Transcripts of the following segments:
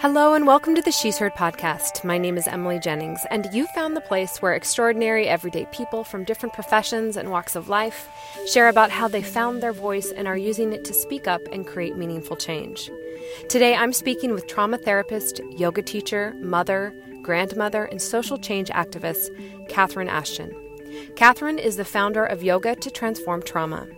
Hello and welcome to the She's Heard podcast. My name is Emily Jennings, and you found the place where extraordinary everyday people from different professions and walks of life share about how they found their voice and are using it to speak up and create meaningful change. Today I'm speaking with trauma therapist, yoga teacher, mother, grandmother, and social change activist Catherine Ashton. Catherine is the founder of Yoga to Transform Trauma.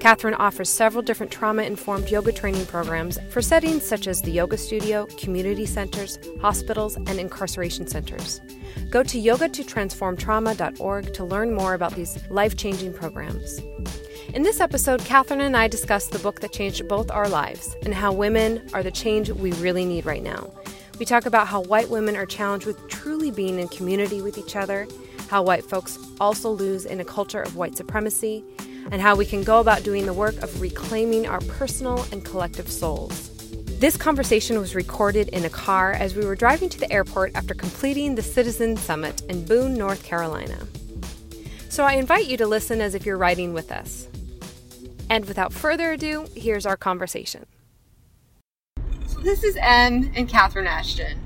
Catherine offers several different trauma informed yoga training programs for settings such as the yoga studio, community centers, hospitals, and incarceration centers. Go to yogatotransformtrauma.org to learn more about these life changing programs. In this episode, Catherine and I discuss the book that changed both our lives and how women are the change we really need right now. We talk about how white women are challenged with truly being in community with each other, how white folks also lose in a culture of white supremacy, and how we can go about doing the work of reclaiming our personal and collective souls. This conversation was recorded in a car as we were driving to the airport after completing the Citizen Summit in Boone, North Carolina. So I invite you to listen as if you're riding with us. And without further ado, here's our conversation. So this is Em and Catherine Ashton.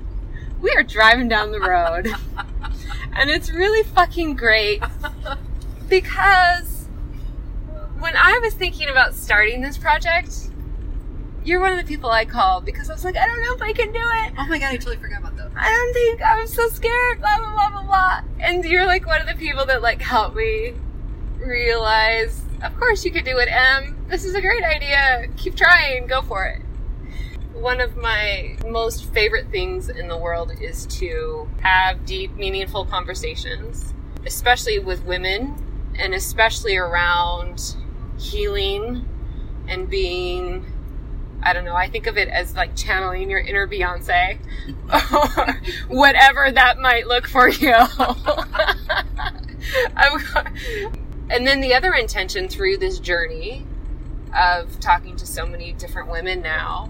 We are driving down the road, and it's really fucking great because when I was thinking about starting this project, you're one of the people I called because I was like, I don't know if I can do it. Oh my god, I totally forgot about that. I don't think I'm so scared, blah blah blah blah blah. And you're like one of the people that like helped me realize, of course you could do it, Em. This is a great idea. Keep trying, go for it. One of my most favorite things in the world is to have deep, meaningful conversations, especially with women and especially around healing and being I don't know, I think of it as like channeling your inner Beyonce or whatever that might look for you. and then the other intention through this journey of talking to so many different women now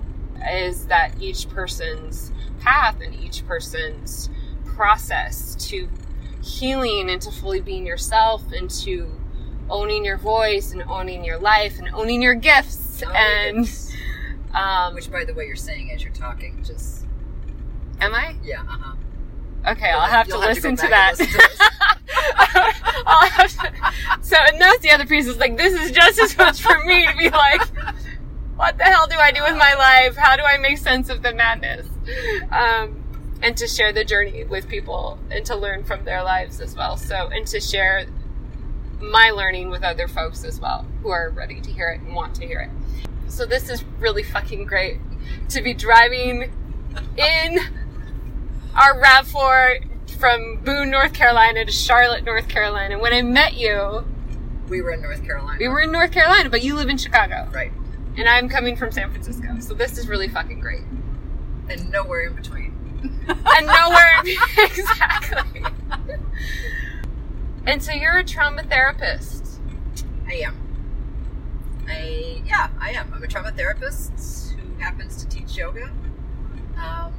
is that each person's path and each person's process to healing and to fully being yourself and to owning your voice and owning your life and owning your gifts and um, which by the way you're saying as you're talking just am i? Yeah uh-huh. Okay you'll, i'll have to listen to, to that. listen to I'll have to, so and that's the other piece is like this is just as much for me to be like what the hell do i do with my life? How do i make sense of the madness? Um, and to share the journey with people and to learn from their lives as well. So and to share my learning with other folks as well who are ready to hear it and want to hear it. So this is really fucking great to be driving in our RAV4 from Boone, North Carolina to Charlotte, North Carolina. When I met you, we were in North Carolina. We were in North Carolina, but you live in Chicago. Right. And I'm coming from San Francisco. So this is really fucking great. And nowhere in between. and nowhere in exactly. And so you're a trauma therapist. I am. I yeah, I am. I'm a trauma therapist who happens to teach yoga, um,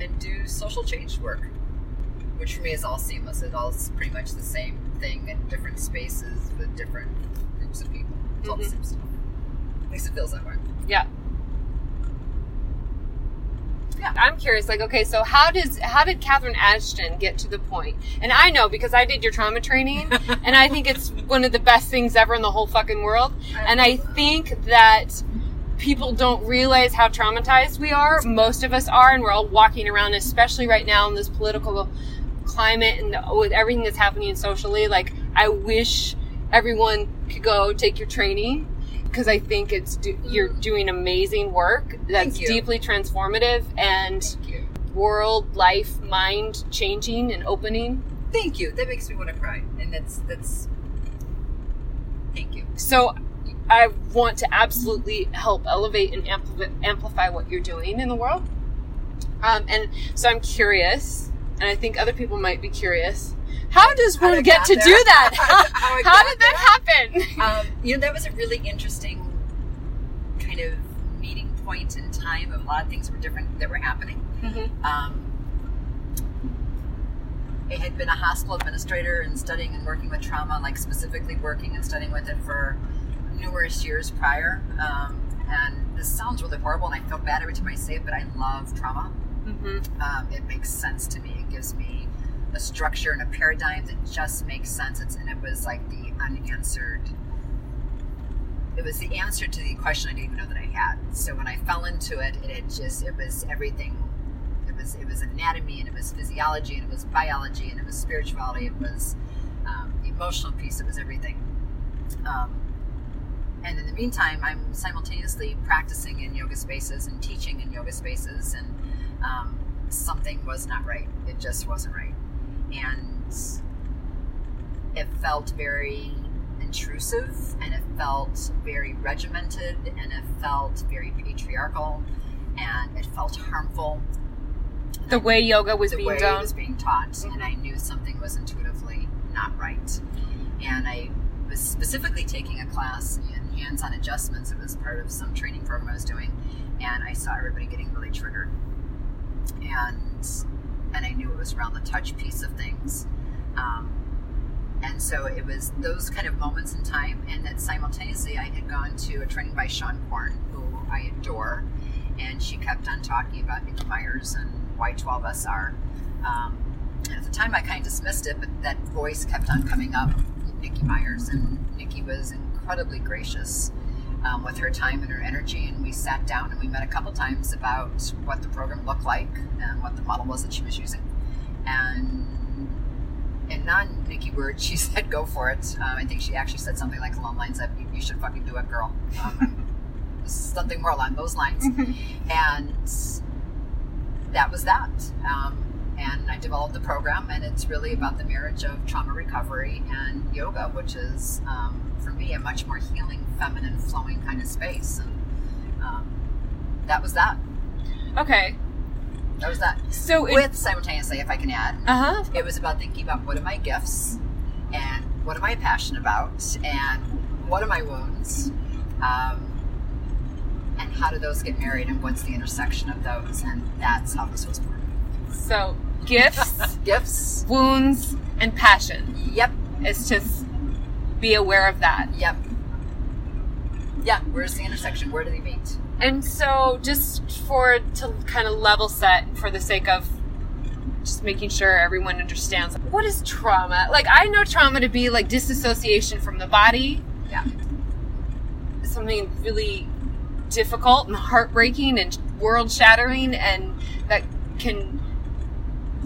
and do social change work, which for me is all seamless. It all is pretty much the same thing in different spaces with different groups of people. It's mm-hmm. all the mm-hmm. same stuff. At least it feels that way. Yeah yeah. I'm curious, like, okay, so how does how did Catherine Ashton get to the point? And I know because I did your trauma training, and I think it's one of the best things ever in the whole fucking world. And I think that people don't realize how traumatized we are. Most of us are, and we're all walking around, especially right now in this political climate and with everything that's happening socially. Like, I wish everyone could go take your training because I think it's do, you're doing amazing work that's deeply transformative and world, life, mind changing and opening. Thank you. That makes me want to cry, and that's that's. Thank you. So, I want to absolutely help elevate and amplify what you're doing in the world. Um, and so I'm curious, and I think other people might be curious. How does one get to there? do that? How, how, how did that happen? Um, you know, that was a really interesting kind of meeting point in time of a lot of things were different that were happening. Mm-hmm. Um, I had been a hospital administrator and studying and working with trauma, like specifically working and studying with it for numerous years prior. Um, and this sounds really horrible, and I feel bad every time I say it, but I love trauma. Mm-hmm. Um, it makes sense to me. It gives me a structure and a paradigm that just makes sense. It's, and it was like the unanswered. It was the answer to the question I didn't even know that I had. So when I fell into it, it, it just it was everything. It was it was anatomy and it was physiology and it was biology and it was spirituality. It was um, the emotional piece. It was everything. Um, and in the meantime, I'm simultaneously practicing in yoga spaces and teaching in yoga spaces, and um, something was not right. It just wasn't right, and it felt very intrusive, and it felt very regimented, and it felt very patriarchal, and it felt harmful. The way yoga was the being way done. was being taught, and mm-hmm. I knew something was intuitively not right. And I was specifically taking a class in hands-on adjustments. It was part of some training program I was doing, and I saw everybody getting really triggered. And and I knew it was around the touch piece of things. Um, and so it was those kind of moments in time, and that simultaneously I had gone to a training by Seane Corn, who I adore, and she kept on talking about Nikki Myers and Y12SR. Um, and at the time, I kind of dismissed it, but that voice kept on coming up, Nikki Myers, and Nikki was incredibly gracious um, with her time and her energy. And we sat down and we met a couple times about what the program looked like and what the model was that she was using. And in non Nikki words, she said, "Go for it." Um, I think she actually said something like along the lines of, "You, you should fucking do it, girl." Um, something more along those lines. and that was that. Um, and I developed the program, and it's really about the marriage of trauma recovery and yoga, which is, um, for me, a much more healing, feminine, flowing kind of space. And um, that was that. Okay. That was that. So, it, With simultaneously, if I can add, uh huh. it was about thinking about what are my gifts and what am I passionate about and what are my wounds um, and how do those get married and what's the intersection of those and that's how this was born. So, gifts, Gifts. wounds, and passion. Yep. It's just be aware of that. Yep. Yeah. Where's the intersection? Where do they meet? And so, just for to kind of level set for the sake of just making sure everyone understands what is trauma. Like, I know trauma to be like disassociation from the body, Yeah. something really difficult and heartbreaking and world shattering, and that can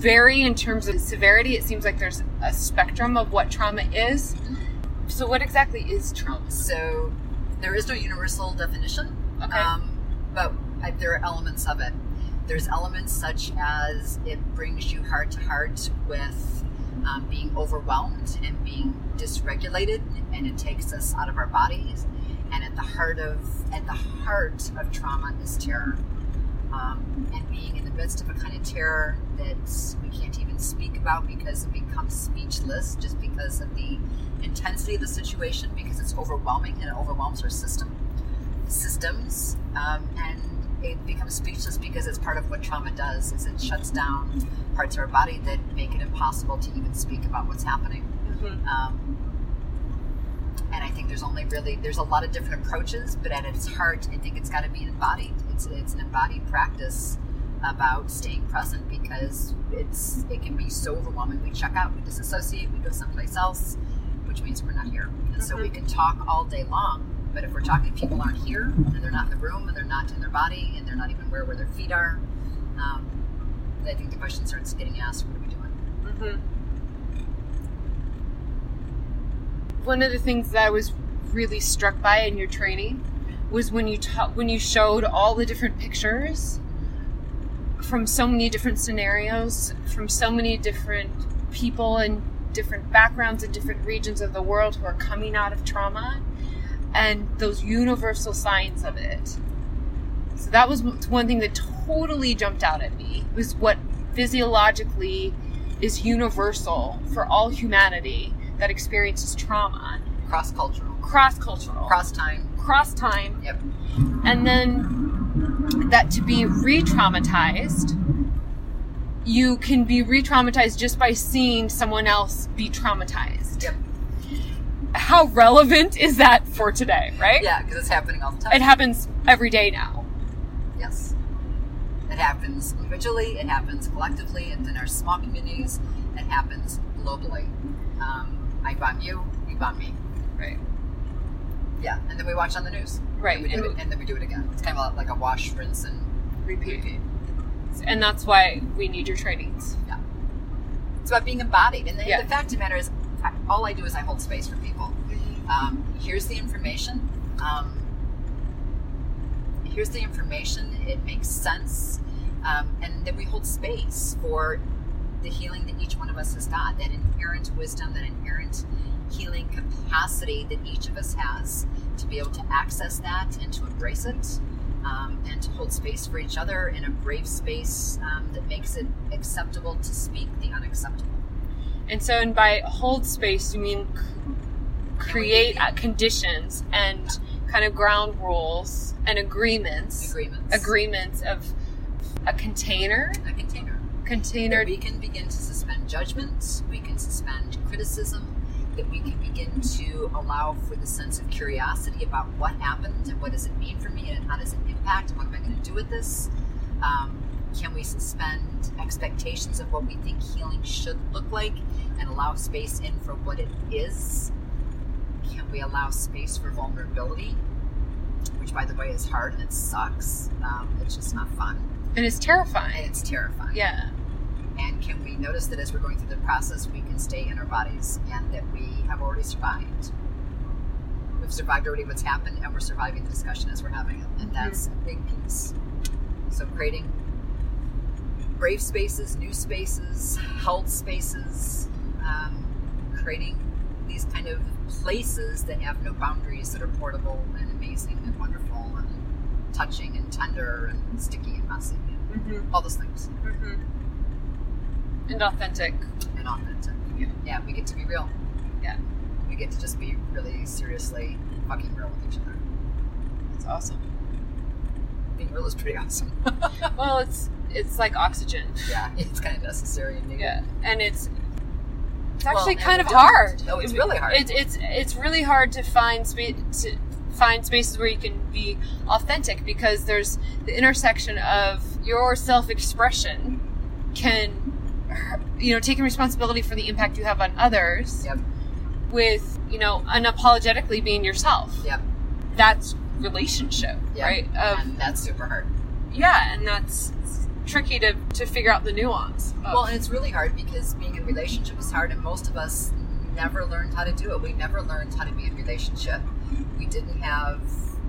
vary in terms of severity. It seems like there's a spectrum of what trauma is. So, what exactly is trauma? So there is no universal definition. Okay. Um, but I, there are elements of it. There's elements such as it brings you heart to heart with um, being overwhelmed and being dysregulated, and it takes us out of our bodies. And at the heart of at the heart of trauma is terror, um, and being in the midst of a kind of terror that we can't even speak about because it becomes speechless just because of the intensity of the situation because it's overwhelming and it overwhelms our system systems um, and it becomes speechless because it's part of what trauma does is it shuts down parts of our body that make it impossible to even speak about what's happening. Um, and I think there's only really there's a lot of different approaches, but at its heart, I think it's got to be embodied. It's it's an embodied practice about staying present because it's it can be so overwhelming. We check out, we disassociate, we go someplace else, which means we're not here. And so we can talk all day long, but if we're talking people aren't here and they're not in the room and they're not in their body and they're not even aware where their feet are, um, I think the question starts getting asked, what are we doing? hmm One of the things that I was really struck by in your training was when you ta- when you showed all the different pictures from so many different scenarios, from so many different people and different backgrounds and different regions of the world who are coming out of trauma, and those universal signs of it. So that was one thing that totally jumped out at me was what physiologically is universal for all humanity that experiences trauma, Cross cultural, cross cultural, cross time. cross time, Yep. and then that to be re traumatized, you can be re traumatized just by seeing someone else be traumatized. Yep. How relevant is that for today, right? Yeah, because it's happening all the time. It happens every day now. Yes. It happens individually, it happens collectively, and in our small communities, it happens globally. Um, I bomb you, you bomb me. Right. Yeah, and then we watch on the news. Right. And, we do And- it, and then we do it again. It's kind of like a wash, rinse, and Repeat. repeat. And that's why we need your trainings. Yeah. It's about being embodied. And the, Yeah. the fact of the matter is, I- all I do is I hold space for people. Um, here's the information. Um, here's the information. It makes sense. Um, and then we hold space for the healing that each one of us has got, that inherent wisdom, that inherent healing capacity that each of us has to be able to access that and to embrace it um, and to hold space for each other in a brave space um, that makes it acceptable to speak the unacceptable. And so, and by hold space, you mean create uh, conditions and kind of ground rules and agreements, Agreements. agreements of a container, A container. Container. That we can begin to suspend judgment, we can suspend criticism, that we can begin to allow for the sense of curiosity about what happened and what does it mean for me and how does it impact and what am I going to do with this. Um, can we suspend expectations of what we think healing should look like and allow space in for what it is? Can we allow space for vulnerability? Which, by the way, is hard and it sucks. Um, it's just not fun. and it's And terrifying. it's terrifying. Yeah. And can we notice that as we're going through the process, we can stay in our bodies and that we have already survived? We've survived already what's happened and we're surviving the discussion as we're having it. And that's a big piece. So creating brave spaces, new spaces, held spaces, um, creating these kind of places that have no boundaries that are portable and amazing and wonderful and touching and tender and sticky and messy. Mm-hmm. All those things. Mm-hmm. And authentic. and authentic. Yeah, we get to be real. Yeah. We get to just be really seriously fucking real with each other. It's awesome. Being real is pretty awesome. Well, it's it's like oxygen. yeah, it's kind of necessary and. Yeah, and it's it's actually and kind of hard. Oh, it's really hard. It's it's it's really hard to find space to find spaces where you can be authentic because there's the intersection of your self-expression can you know taking responsibility for the impact you have on others Yep. with you know unapologetically being yourself Yep. that's relationship Yeah. right of and that's super hard. yeah and that's tricky to to figure out the nuance of- Well, and it's really hard because being in relationship is hard, and most of us never learned how to do it. We never learned how to be in relationship. We didn't have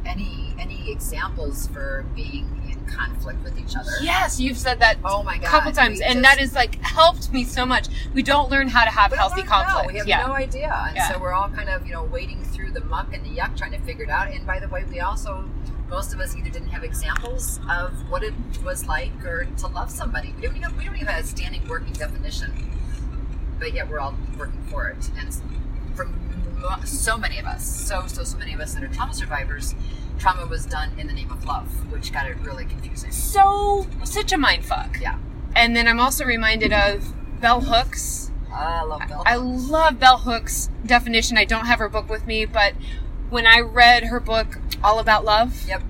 any any examples for being in conflict with each other. Yes, you've said that Oh my god. a couple times, and just- has like helped me so much. We don't learn how to have healthy conflict. We have yeah, no idea. And Yeah. so we're all kind of, you know, wading through the muck and the yuck trying to figure it out. And by the way, we also, most of us either didn't have examples of what it was like or to love somebody. We don't even, we don't even have a standing working definition. But yet we're all working for it. And from so many of us, so, so, so many of us that are trauma survivors, trauma was done in the name of love, which got it really confusing. so such a mind fuck. Yeah. And then I'm also reminded of Bell Hooks. I love Bell. I love Bell Hooks' definition. I don't have her book with me, but when I read her book All About Love, Yep.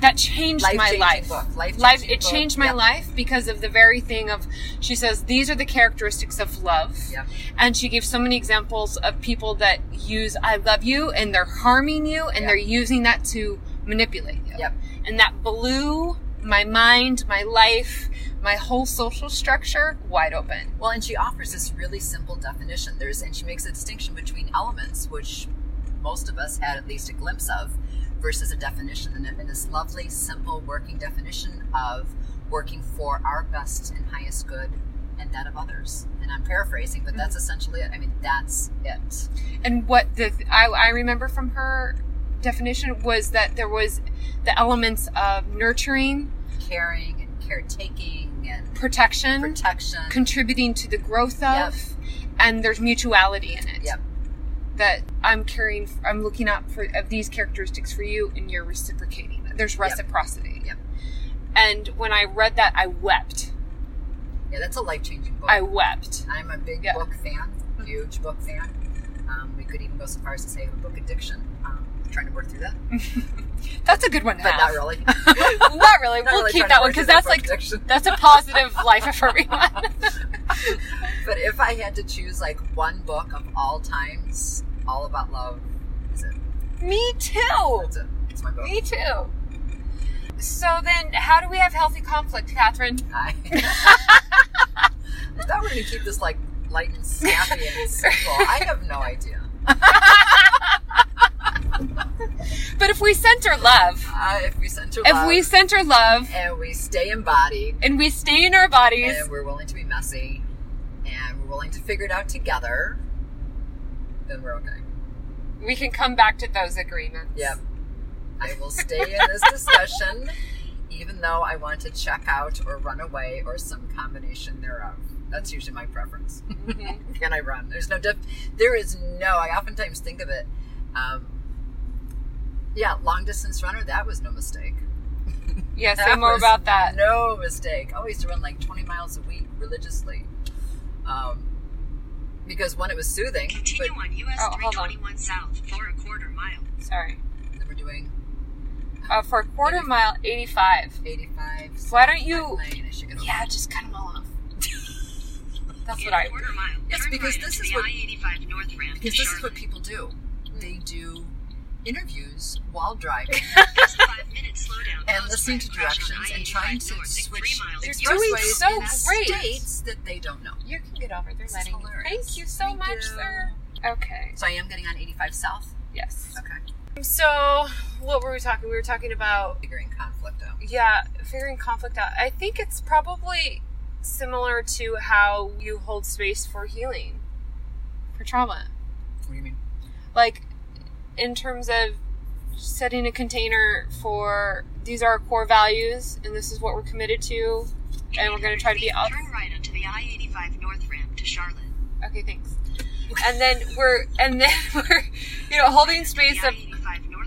that changed my Life-changing life. book. Life-changing life it book. changed my Yep. life because of the very thing of she says these are the characteristics of love. Yep. And she gives so many examples of people that use I love you and they're harming you and Yep. they're using that to manipulate you. Yep. And that blew my mind, my life, my whole social structure wide open. Well, and she offers this really simple definition. There's and she makes a distinction between elements, which most of us had at least a glimpse of, versus a definition, and, and this lovely, simple working definition of working for our best and highest good and that of others. And I'm paraphrasing, but that's mm-hmm. essentially it. I mean, that's it. And what the I, I remember from her definition was that there was the elements of nurturing, Caring and caretaking and protection, protection. contributing to the growth Yep. of, and there's mutuality in it. Yep. That I'm carrying, I'm looking out for of these characteristics for you, and you're reciprocating. There's reciprocity. Yep. And when I read that, I wept. yeah, that's a life changing book. I wept. I'm a big Yeah. book fan, huge book fan. Um, we could even go so far as to say I have a book addiction. Trying to work through that, That's a good one to but not really. Not really. Not we'll really keep that one because that's that like prediction. that's a positive life affirming one. But if I had to choose like one book of all times, all about love, is it? Me too. That's it. It's my book. Me too. So then, how do we have healthy conflict, Catherine? I, I thought we were going to keep this like light and snappy and simple. I have no idea. But if we center love, Uh, if we center if love we center love, and we stay embodied and we stay in our bodies, and we're willing to be messy and we're willing to figure it out together, then we're okay. we can come back to those agreements. Yep. I will stay in this discussion even though I want to check out or run away or some combination thereof. That's usually my preference. Can I run? There's no diff- there is no I oftentimes think of it. Um, yeah, long distance runner, that was no mistake. Yeah, say That more was about that. No mistake. I used to run like 20 miles a week religiously. Um, because one, it was soothing. Continue but on US Oh, hold on. 321 South for a quarter mile. Sorry. then we're doing Uh, for a quarter mile, 85. 85. Why don't you- Lane. I should get Yeah, just cut them all off. That's In what I. a quarter mile, Yes, because this is what- I-85 North ramp Because this is what people do. They do interviews while driving There's a five-minute slowdown and listening to a crash on directions and trying to switch three miles You're east doing so great. states that they don't know. You can get over. They're This is letting. hilarious. Thank you so Thank much, you. sir. Okay. So I am getting on 85 South. Yes. Okay. So, what were we talking? We were talking about Figuring conflict out. yeah, figuring conflict out. I think it's probably similar to how you hold space for healing, for trauma. What do you mean? Like, in terms of setting a container for these are our core values, and this is what we're committed to, and we're going to try to be out. Turn right onto the I-85 North ramp to Charlotte. Okay, thanks. And then we're and then we're you know holding space of.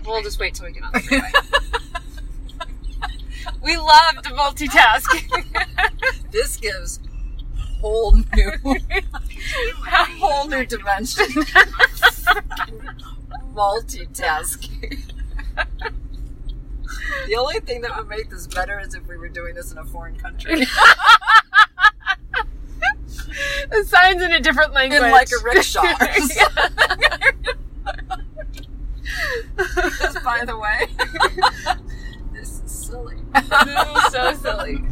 We'll just wait till we get on the freeway. we love to multitask. This gives whole new a whole new dimension. Multitasking. the only thing that would make this better is if we were doing this in a foreign country. the signs in a different language. in like a rickshaw. By the way, this is silly. This is so silly.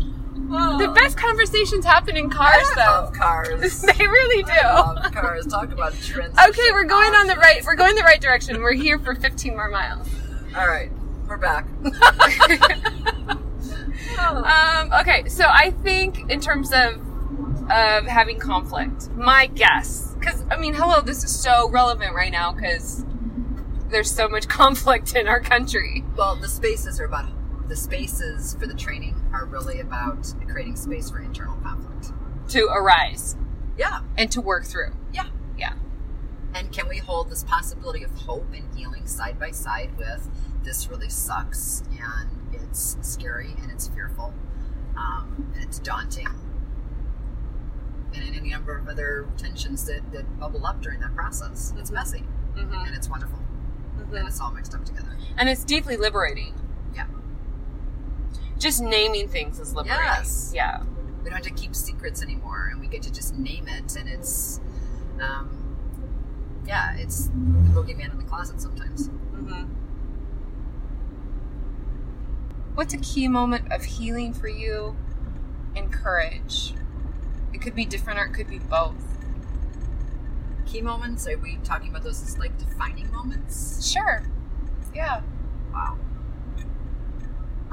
The best conversations happen in cars, I love cars. They really do. I love cars. Talk about trends. Okay, we're going on the right. We're going the right direction. We're here for 15 more miles. All right, we're back. Um, okay, so I think in terms of of having conflict, my guess, because I mean, hello, this is so relevant right now because there's so much conflict in our country. well, the spaces are about the spaces for the training are really about creating space for internal conflict. to arise Yeah, and to work through. yeah. Yeah. And can we hold this possibility of hope and healing side by side with this really sucks and it's scary and it's fearful um, and it's daunting and any number of other tensions that, that bubble up during that process. It's messy Mm-hmm. and it's wonderful and it's all mixed up together. And it's deeply liberating. Yeah. Just naming things is liberating. Yes. Yeah. We don't have to keep secrets anymore and we get to just name it and it's, um, yeah, it's the boogeyman in the closet sometimes. Mm-hmm. What's a key moment of healing for you and courage? It could be different or it could be both. key moments? Are we talking about those as like defining moments? Sure. Yeah. Wow.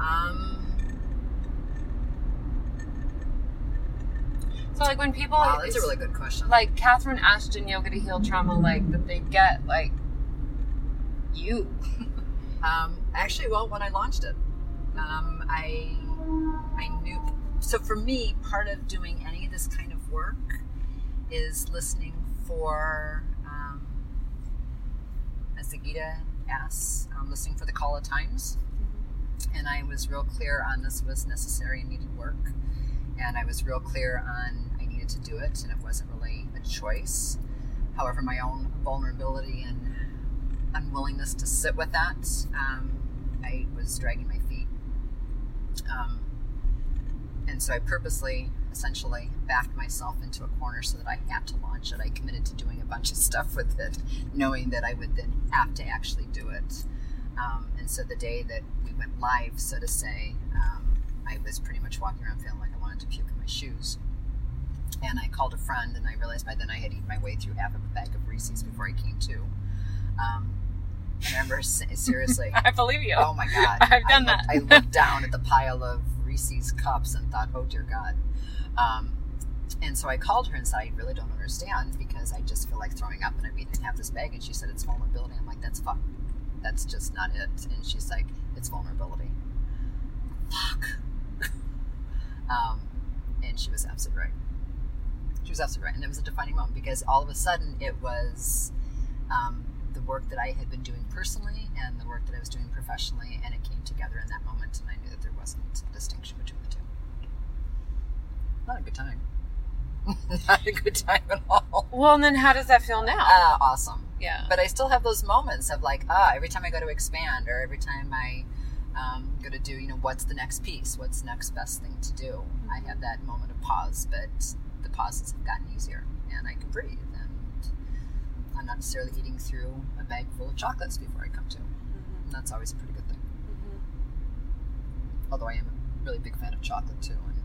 Um. So like when people Wow, that's a really good question. like Catherine Ashton Yoga to Heal Trauma, like that they get like you. Um, actually, well, when I launched it, um, I I knew. So for me, part of doing any of this kind of work is listening for, um, as the Gita asks, um, listening for the call of times. And I was real clear on this was necessary and needed work. And I was real clear on I needed to do it, and it wasn't really a choice. However, my own vulnerability and unwillingness to sit with that, um, I was dragging my feet. Um, and so I purposely, essentially, backed myself into a corner so that I had to launch it. I committed to doing a bunch of stuff with it, knowing that I would then have to actually do it. Um, and so the day that we went live, so to say, um, I was pretty much walking around feeling like to puke in my shoes. And I called a friend, and I realized by then I had eaten my way through half of a bag of Reese's before I came to. Um, I remember seriously. I believe you. Oh my God. I've done I that. looked, I looked down at the pile of Reese's cups and thought, oh dear God. Um, and so I called her and said, I really don't understand because I just feel like throwing up and I've eaten half this bag. And she said, it's vulnerability. I'm like, that's fuck. That's just not it. And she's like, it's vulnerability. Fuck. Um, and she was absolutely right. She was absolutely right. And it was a defining moment because all of a sudden it was um, the work that I had been doing personally and the work that I was doing professionally, and it came together in that moment, and I knew that there wasn't a distinction between the two. Not a good time. Not a good time at all. Well, and then how does that feel now? Ah, awesome. yeah. But I still have those moments of like, ah, every time I go to expand, or every time I um, go to do, you know, what's the next piece? What's the next best thing to do? I mm-hmm. have that moment of pause, but the pauses have gotten easier, and I can breathe, and I'm not necessarily eating through a bag full of chocolates before I come to, mm-hmm. and that's always a pretty good thing. Mm-hmm. Although I am a really big fan of chocolate too, and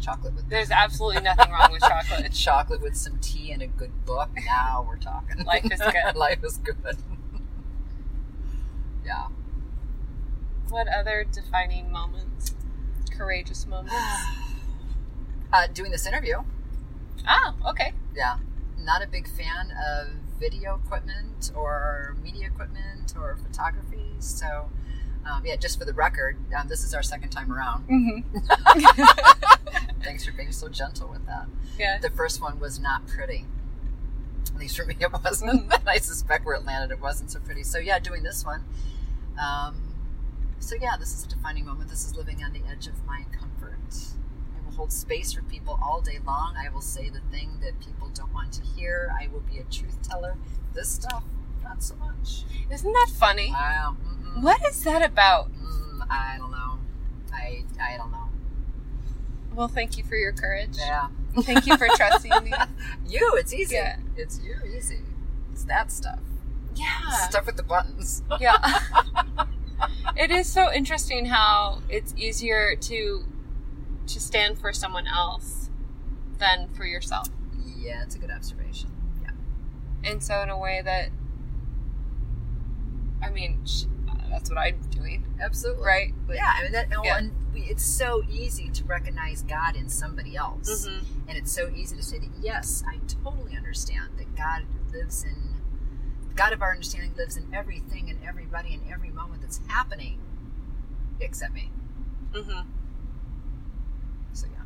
chocolate with There's absolutely nothing wrong with chocolate. chocolate with some tea and a good book. Now we're talking. Life is good. Life is good. yeah. What other defining moments? Courageous moments? Uh, doing this interview. oh, okay. Yeah. Not a big fan of video equipment or media equipment or photography. So, um, yeah, just for the record, um, this is our second time around. Mm-hmm. Thanks for being so gentle with that. Yeah. The first one was not pretty. At least for me, it wasn't. And I suspect where it landed, it wasn't so pretty. So, yeah, doing this one. Um, so, yeah, this is a defining moment. This is living on the edge of my comfort. I will hold space for people all day long. I will say the thing that people don't want to hear. I will be a truth teller. This stuff, not so much. Isn't that funny? Wow. Mm-mm. What is that about? Mm, I don't know. I, I don't know. Well, thank you for your courage. Yeah. Thank you for trusting me. You, it's easy. Yeah. It's you, easy. It's that stuff. Yeah. Stuff with the buttons. Yeah. it is so interesting how it's easier to to stand for someone else than for yourself. Yeah, it's a good observation. Yeah. And so in a way that I mean, that's what I'm doing, Absolutely. right? Yeah, I mean that. Yeah. And we, it's so easy to recognize God in somebody else, Mhm. and it's so easy to say that yes, I totally understand that God lives in. God of our understanding lives in everything and everybody and every moment that's happening, except me. Mhm. So yeah.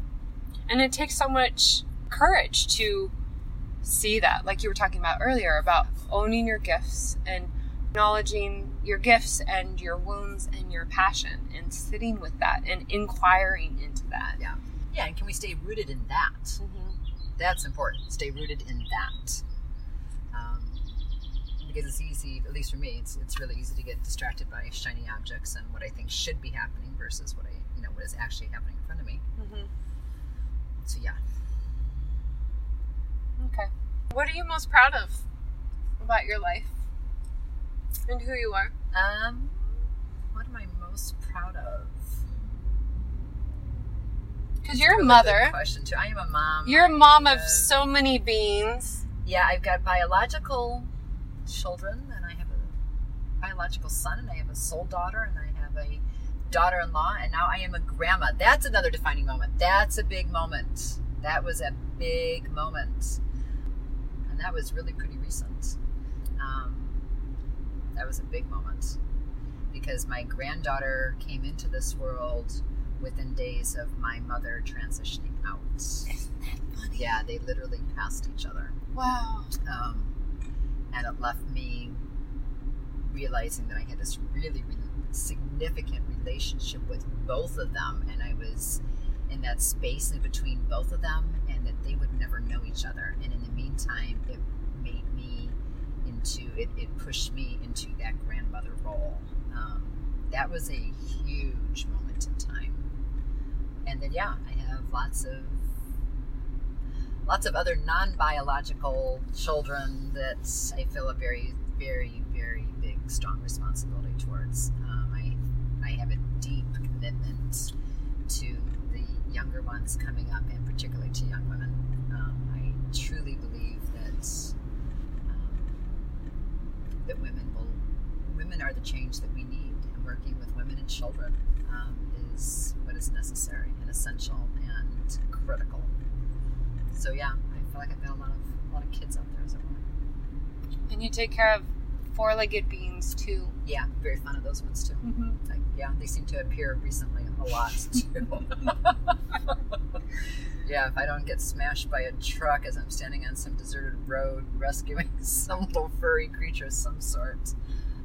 And it takes so much courage to see that, like you were talking about earlier, about owning your gifts and acknowledging your gifts and your wounds and your passion and sitting with that and inquiring into that. Yeah. Yeah, and can we stay rooted in that? Mhm. That's important. Stay rooted in that. Because it's easy, at least for me, it's, it's really easy to get distracted by shiny objects and what I think should be happening versus what I, you know, what is actually happening in front of me. Mhm. So yeah. Okay. What are you most proud of about your life and who you are? Um, what am I most proud of? Because you're a good mother. question too. I am a mom. You're a mom of so many beings. Yeah, I've got biological children, and I have a biological son, and I have a soul daughter, and I have a daughter-in-law, and now I am a grandma. That's another defining moment. That's a big moment. That was a big moment, and that was really pretty recent. Um, that was a big moment because my granddaughter came into this world within days of my mother transitioning out. Isn't that funny? Yeah, they literally passed each other Wow. um, and it left me realizing that I had this really, really significant relationship with both of them, and I was in that space in between both of them, and that they would never know each other. And in the meantime, it made me into it, it pushed me into that grandmother role. Um, that was a huge moment in time. And then yeah, I have lots of lots of other non-biological children that I feel a very, very, very big, strong responsibility towards. Um, I I have a deep commitment to the younger ones coming up, and particularly to young women. Um, I truly believe that um, that women will women are the change that we need, and working with women and children um, is what is necessary and essential and critical. So yeah, I feel like I've got a lot of a lot of kids out there as a woman. And you take care of four-legged beings too. Yeah, very fond of those ones too. Mm-hmm. Like, yeah, they seem to appear recently a lot too. yeah, if I don't get smashed by a truck as I'm standing on some deserted road rescuing some little furry creature of some sort.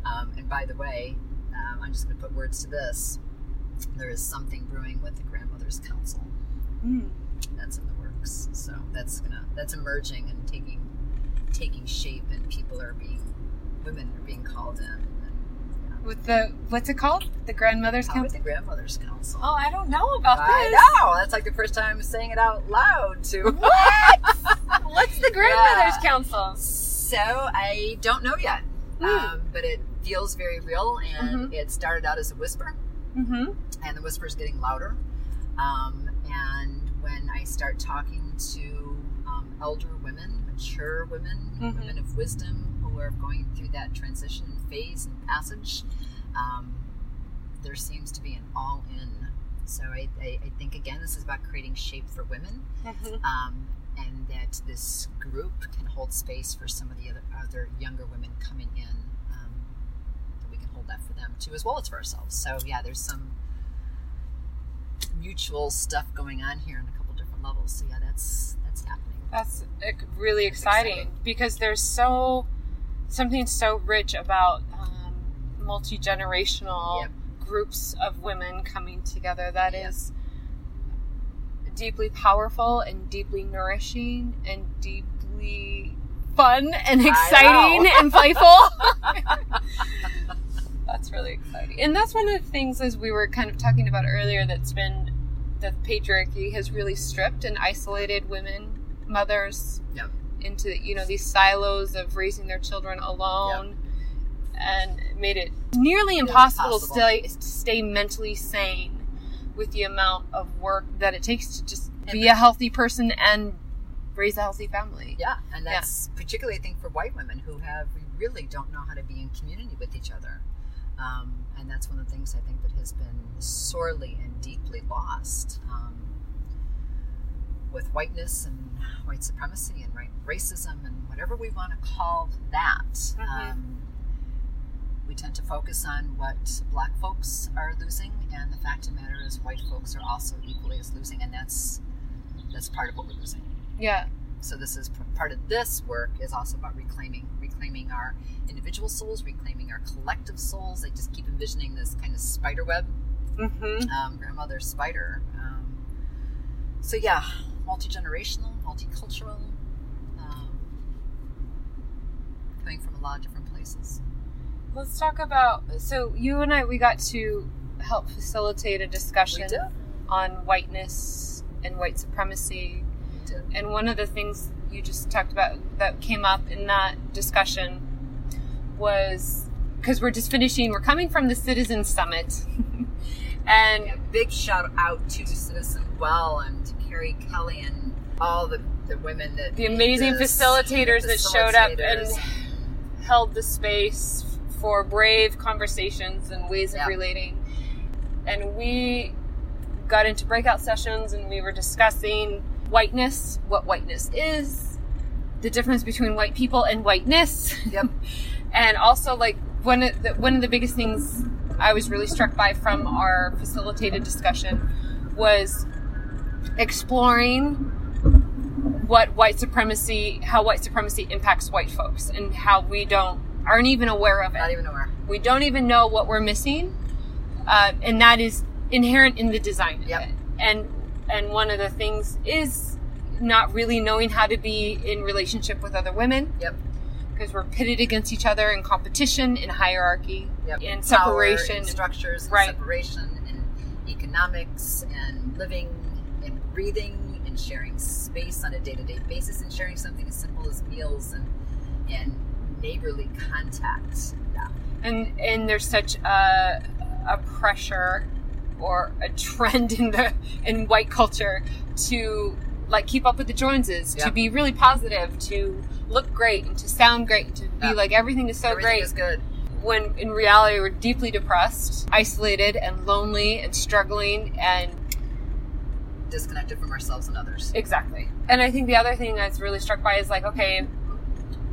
Um, and by the way, um, I'm just going to put words to this. There is something brewing with the Grandmothers Council. Mm. That's in the So that's gonna that's emerging and taking taking shape, and people are being women are being called in. And, yeah. With the what's it called? The Grandmothers How Council. the Grandmothers Council. Oh, I don't know about I this. know. That's like the first time I'm saying it out loud to. What? What's the Grandmothers Yeah. Council? So I don't know yet, Hmm. um, but it feels very real, and Mhm. it started out as a whisper, Mm-hmm. and the whisper is getting louder. Um, and when I start talking to um, elder women, mature women, Mhm. women of wisdom who are going through that transition phase and passage, um, there seems to be an all in. So I, I, I think, again, this is about creating shape for women Mm-hmm. um, and that this group can hold space for some of the other, other younger women coming in. Um, that we can hold that for them too, as well as for ourselves. So yeah, there's some mutual stuff going on here on a couple different levels. So yeah, that's that's happening. That's really It's exciting, exciting. because there's so something so rich about um, multi generational Yep. groups of women coming together. That Yep. is deeply powerful and deeply nourishing and deeply fun and exciting and playful. that's really exciting. And that's one of the things, as we were kind of talking about earlier, that's been that patriarchy has really stripped and isolated women, mothers, into you know these silos of raising their children alone, and made it nearly impossible to stay, to stay mentally sane with the amount of work that it takes to just And be a healthy person and raise a healthy family. Yeah, and that's particularly I think for white women who have we really don't know how to be in community with each other, um, and that's one of the things I think that has been sorely and deeply lost um, with whiteness and white supremacy and right racism and whatever we want to call that. Mhm. Um, we tend to focus on what black folks are losing, and the fact of the matter is, white folks are also equally as losing, and that's that's part of what we're losing Yeah. so this is part of this work is also about reclaiming reclaiming our individual souls reclaiming our collective souls i just keep envisioning this kind of spider web Mm-hmm. um, grandmother spider um, so yeah multi-generational multicultural um, coming from a lot of different places Let's talk about. So you and I, we got to help facilitate a discussion on whiteness and white supremacy. And one of the things you just talked about that came up in that discussion was because we're just finishing, we're coming from the Citizen Summit. and Yeah, big shout out to Citizen Well and to Carrie Kelly and all the, the women that The amazing this, facilitators the that showed up and- held the space for brave conversations and ways of Yeah. relating. And we got into breakout sessions and we were discussing whiteness, what whiteness is, the difference between white people and whiteness. Yep. and also like one of the, one of the biggest things I was really struck by from our facilitated discussion was exploring what white supremacy how white supremacy impacts white folks and how we don't aren't even aware of it Not even aware. we don't even know what we're missing uh, and that is inherent in the design of Yep. it and and one of the things is not really knowing how to be in relationship with other women Yep. because we're pitted against each other in competition, in hierarchy, Yep. in separation. and structures, and Right. separation, and economics, and living, and breathing, and sharing space on a day-to-day basis, and sharing something as simple as meals and and neighborly contact. Yeah. and and there's such a, a pressure or a trend in the in white culture to like keep up with the Joneses, Yeah. to be really positive, to look great, and to sound great, and to be like everything is so Everything great. is good. when in reality we're deeply depressed, isolated, and lonely, and struggling, and Disconnected from ourselves and others. exactly. And I think the other thing that's really struck by is like, okay,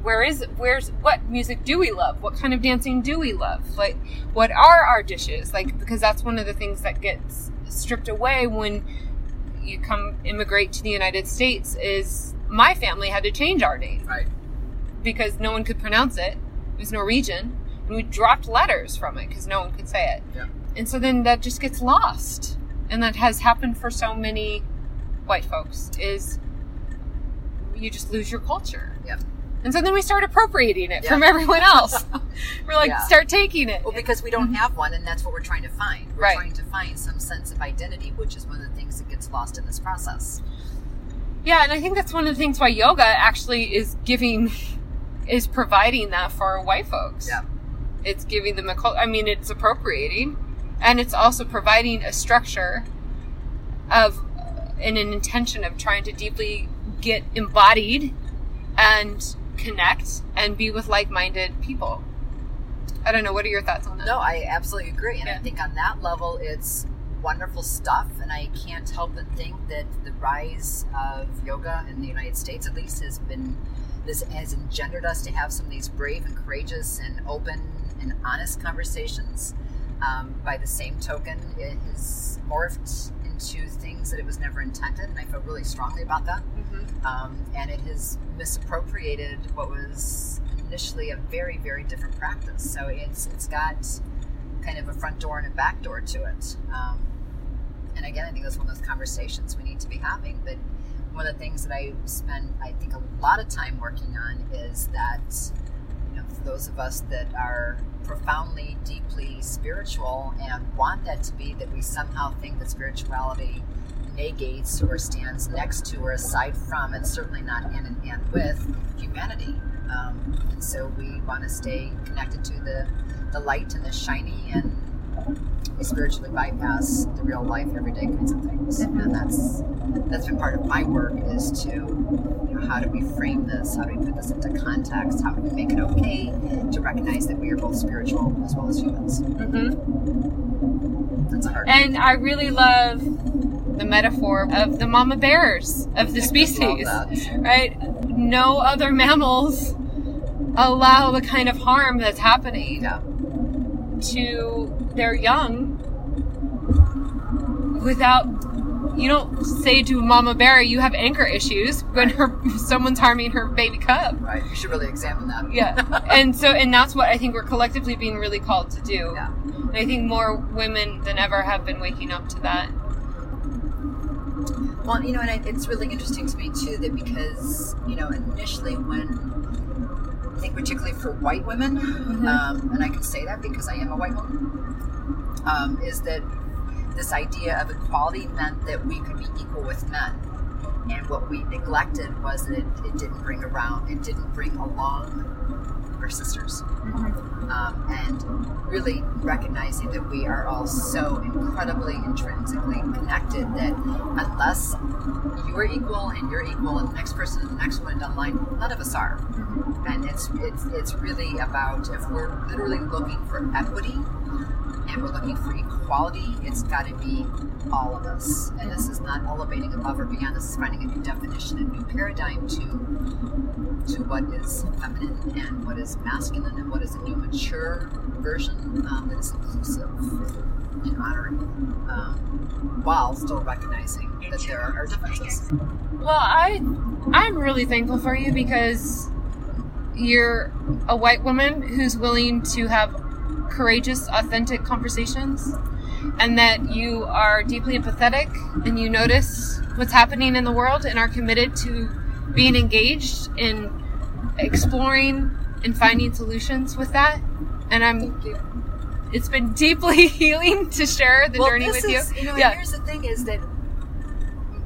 where is where's what music do we love? What kind of dancing do we love? Like, what are our dishes? Like, because that's one of the things that gets stripped away when you come immigrate to the United States. Is my family had to change our name Right. because no one could pronounce it. It was Norwegian, and we dropped letters from it because no one could say it. Yeah. And so then that just gets lost, and that has happened for so many white folks. Is you just lose your culture. Yep. And so then we start appropriating it Yeah. from everyone else. We're like, Yeah. start taking it. Well, because we don't have one, and that's what we're trying to find. We're Mm-hmm. Right. trying to find some sense of identity, which is one of the things that gets lost in this process. Yeah, and I think that's one of the things why yoga actually is giving, is providing that for white folks. Yeah. It's giving them a cult. I mean, it's appropriating, and it's also providing a structure of and an intention of trying to deeply get embodied and connect and be with like-minded people. I don't know. What are your thoughts on that? No, I absolutely agree. And Yeah. I think on that level, it's wonderful stuff. And I can't help but think that the rise of yoga in the United States, at least, has been this has engendered us to have some of these brave and courageous and open and honest conversations. Um, by the same token, it has morphed into things that it was never intended, and I feel really strongly about that. Mhm. um, and it has misappropriated what was initially a very very different practice so it's it's got kind of a front door and a back door to it um, and again i think that's one of those conversations we need to be having but one of the things that i spend i think a lot of time working on is that you know for those of us that are profoundly deeply spiritual and want that to be that we somehow think that spirituality negates or stands next to or aside from, and certainly not in hand with humanity. Um, and so we want to stay connected to the, the light and the shiny, and we spiritually bypass the real life, everyday kinds of things. And that's that's been part of my work is to, you know, how do we frame this? How do we put this into context? How do we make it okay to recognize that we are both spiritual as well as humans? Mhm. That's hard. And I really love the metaphor of the mama bears of the species. Right? No other mammals allow the kind of harm that's happening Yeah. to their young without you don't say to mama bear you have anger issues when her someone's harming her baby cub Right. You should really examine that. yeah and so and that's what i think we're collectively being really called to do Yeah. and i think more women than ever have been waking up to that Well, you know, and it- it's really interesting to me too that because you know initially when I think particularly for white women, um, and I can say that because I am a white woman, um, is that this idea of equality meant that we could be equal with men, and what we neglected was that it, it didn't bring around, it didn't bring along our sisters um, and really recognizing that we are all so incredibly intrinsically connected that unless you are equal and you're equal and the next person and the next one down the line, none of us are. And it's it's it's really about if we're literally looking for equity and we're looking for equality, it's got to be all of us. And this is not elevating above or beyond. This is finding a new definition, a new paradigm to to what is feminine and what is masculine and what is a new mature version um, that is inclusive and honoring, um, while still recognizing that there are differences. Well, I I'm really thankful for you because you're a white woman who's willing to have courageous, authentic conversations and that you are deeply empathetic and you notice what's happening in the world and are committed to being engaged in exploring and finding solutions with that. And I'm it's been deeply healing to share the well, journey this with is, you. You know, yeah. here's the thing: is that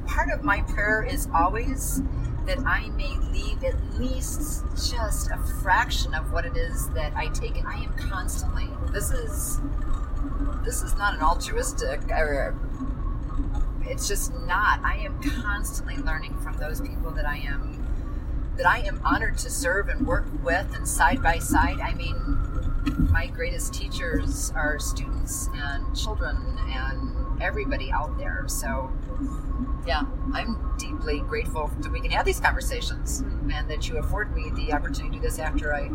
part of my prayer is always that I may leave at least just a fraction of what it is that I take. And I am constantly. This is this is not an altruistic or it's just not. I am constantly learning from those people that I am that I am honored to serve and work with and side by side. I mean, my greatest teachers are students and children and everybody out there. So, yeah, I'm deeply grateful that we can have these conversations and that you afford me the opportunity to do this after I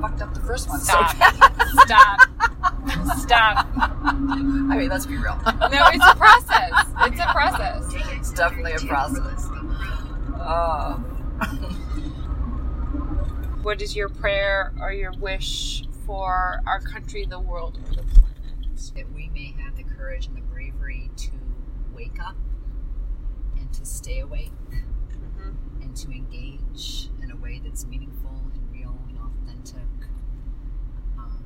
fucked up the first one. Stop. bad. Stop. Stop. I mean, let's be real. No, it's a process. It's a process. It's definitely a process. Oh. What is your prayer or your wish for our country, the world, or the planet? that we may have the courage and the bravery to wake up and to stay awake Mm-hmm. and to engage in a way that's meaningful and real and authentic. Um,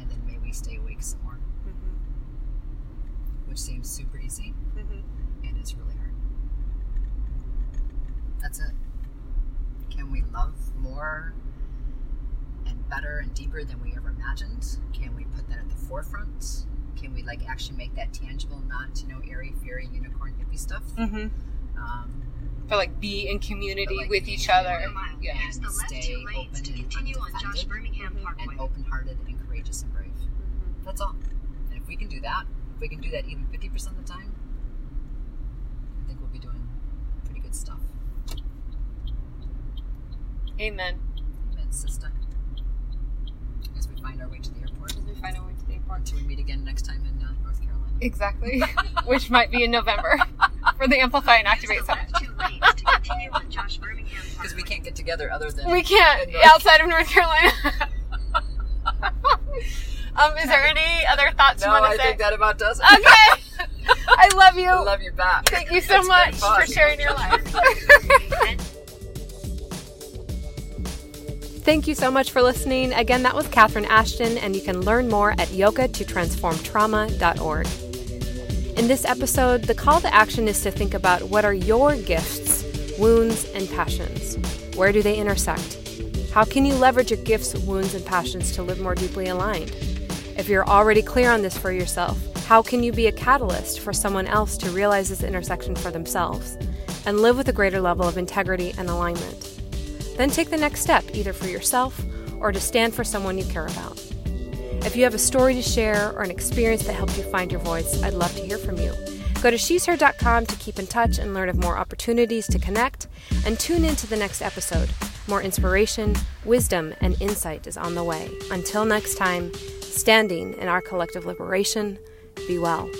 and then may we stay awake some more, which seems super easy and is really hard. That's it. Can we love more better and deeper than we ever imagined? Can we put that at the forefront? Can we like actually make that tangible, not you know airy fairy unicorn hippie stuff? Mm-hmm. Um, But like be in community like, with each other. Quarter mile. Yeah. Use the left Stay two lanes open to continue on Josh. Birmingham. Parkway. and open-hearted and courageous and brave. That's all. And if we can do that, if we can do that even fifty percent of the time, I think we'll be doing pretty good stuff. Amen. Amen, sister. As we find our way to the airport, As we find our way to the airport. until we meet again next time in uh, North Carolina. Exactly. Which might be in November for the Amplify and Activate Summit. left two lanes to continue on Josh Birmingham Because we can't get together other than We can't North- outside of North Carolina. um, is there any other thoughts No, you want I to say? think that about does it. Okay. I love you. I love you back. Thank you so It's much for sharing your life. Thank you so much for listening. Again, that was Catherine Ashton, and you can learn more at yoga2transformtrauma.org. In this episode, the call to action is to think about what are your gifts, wounds, and passions. Where do they intersect? How can you leverage your gifts, wounds, and passions to live more deeply aligned? If you're already clear on this for yourself, how can you be a catalyst for someone else to realize this intersection for themselves and live with a greater level of integrity and alignment? Then take the next step, either for yourself or to stand for someone you care about. If you have a story to share or an experience that helped you find your voice, I'd love to hear from you. Go to she'sher.com to keep in touch and learn of more opportunities to connect, and tune in to the next episode. More inspiration, wisdom, and insight is on the way. Until next time, standing in our collective liberation, be well.